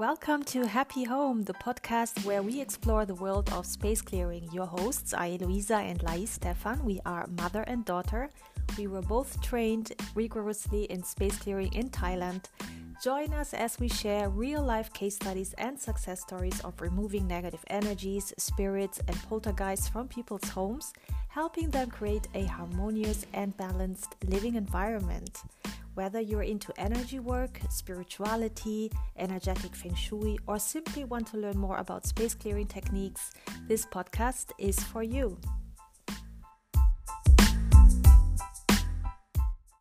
Welcome to Happy Home, the podcast where we explore the world of space clearing. Your hosts are Eloisa and Lai Stefan. We are mother and daughter. We were both trained rigorously in space clearing in Thailand. Join us as we share real life case studies and success stories of removing negative energies, spirits, and poltergeists from people's homes, helping them create a harmonious and balanced living environment. Whether you're into energy work, spirituality, energetic feng shui, or simply want to learn more about space clearing techniques, this podcast is for you.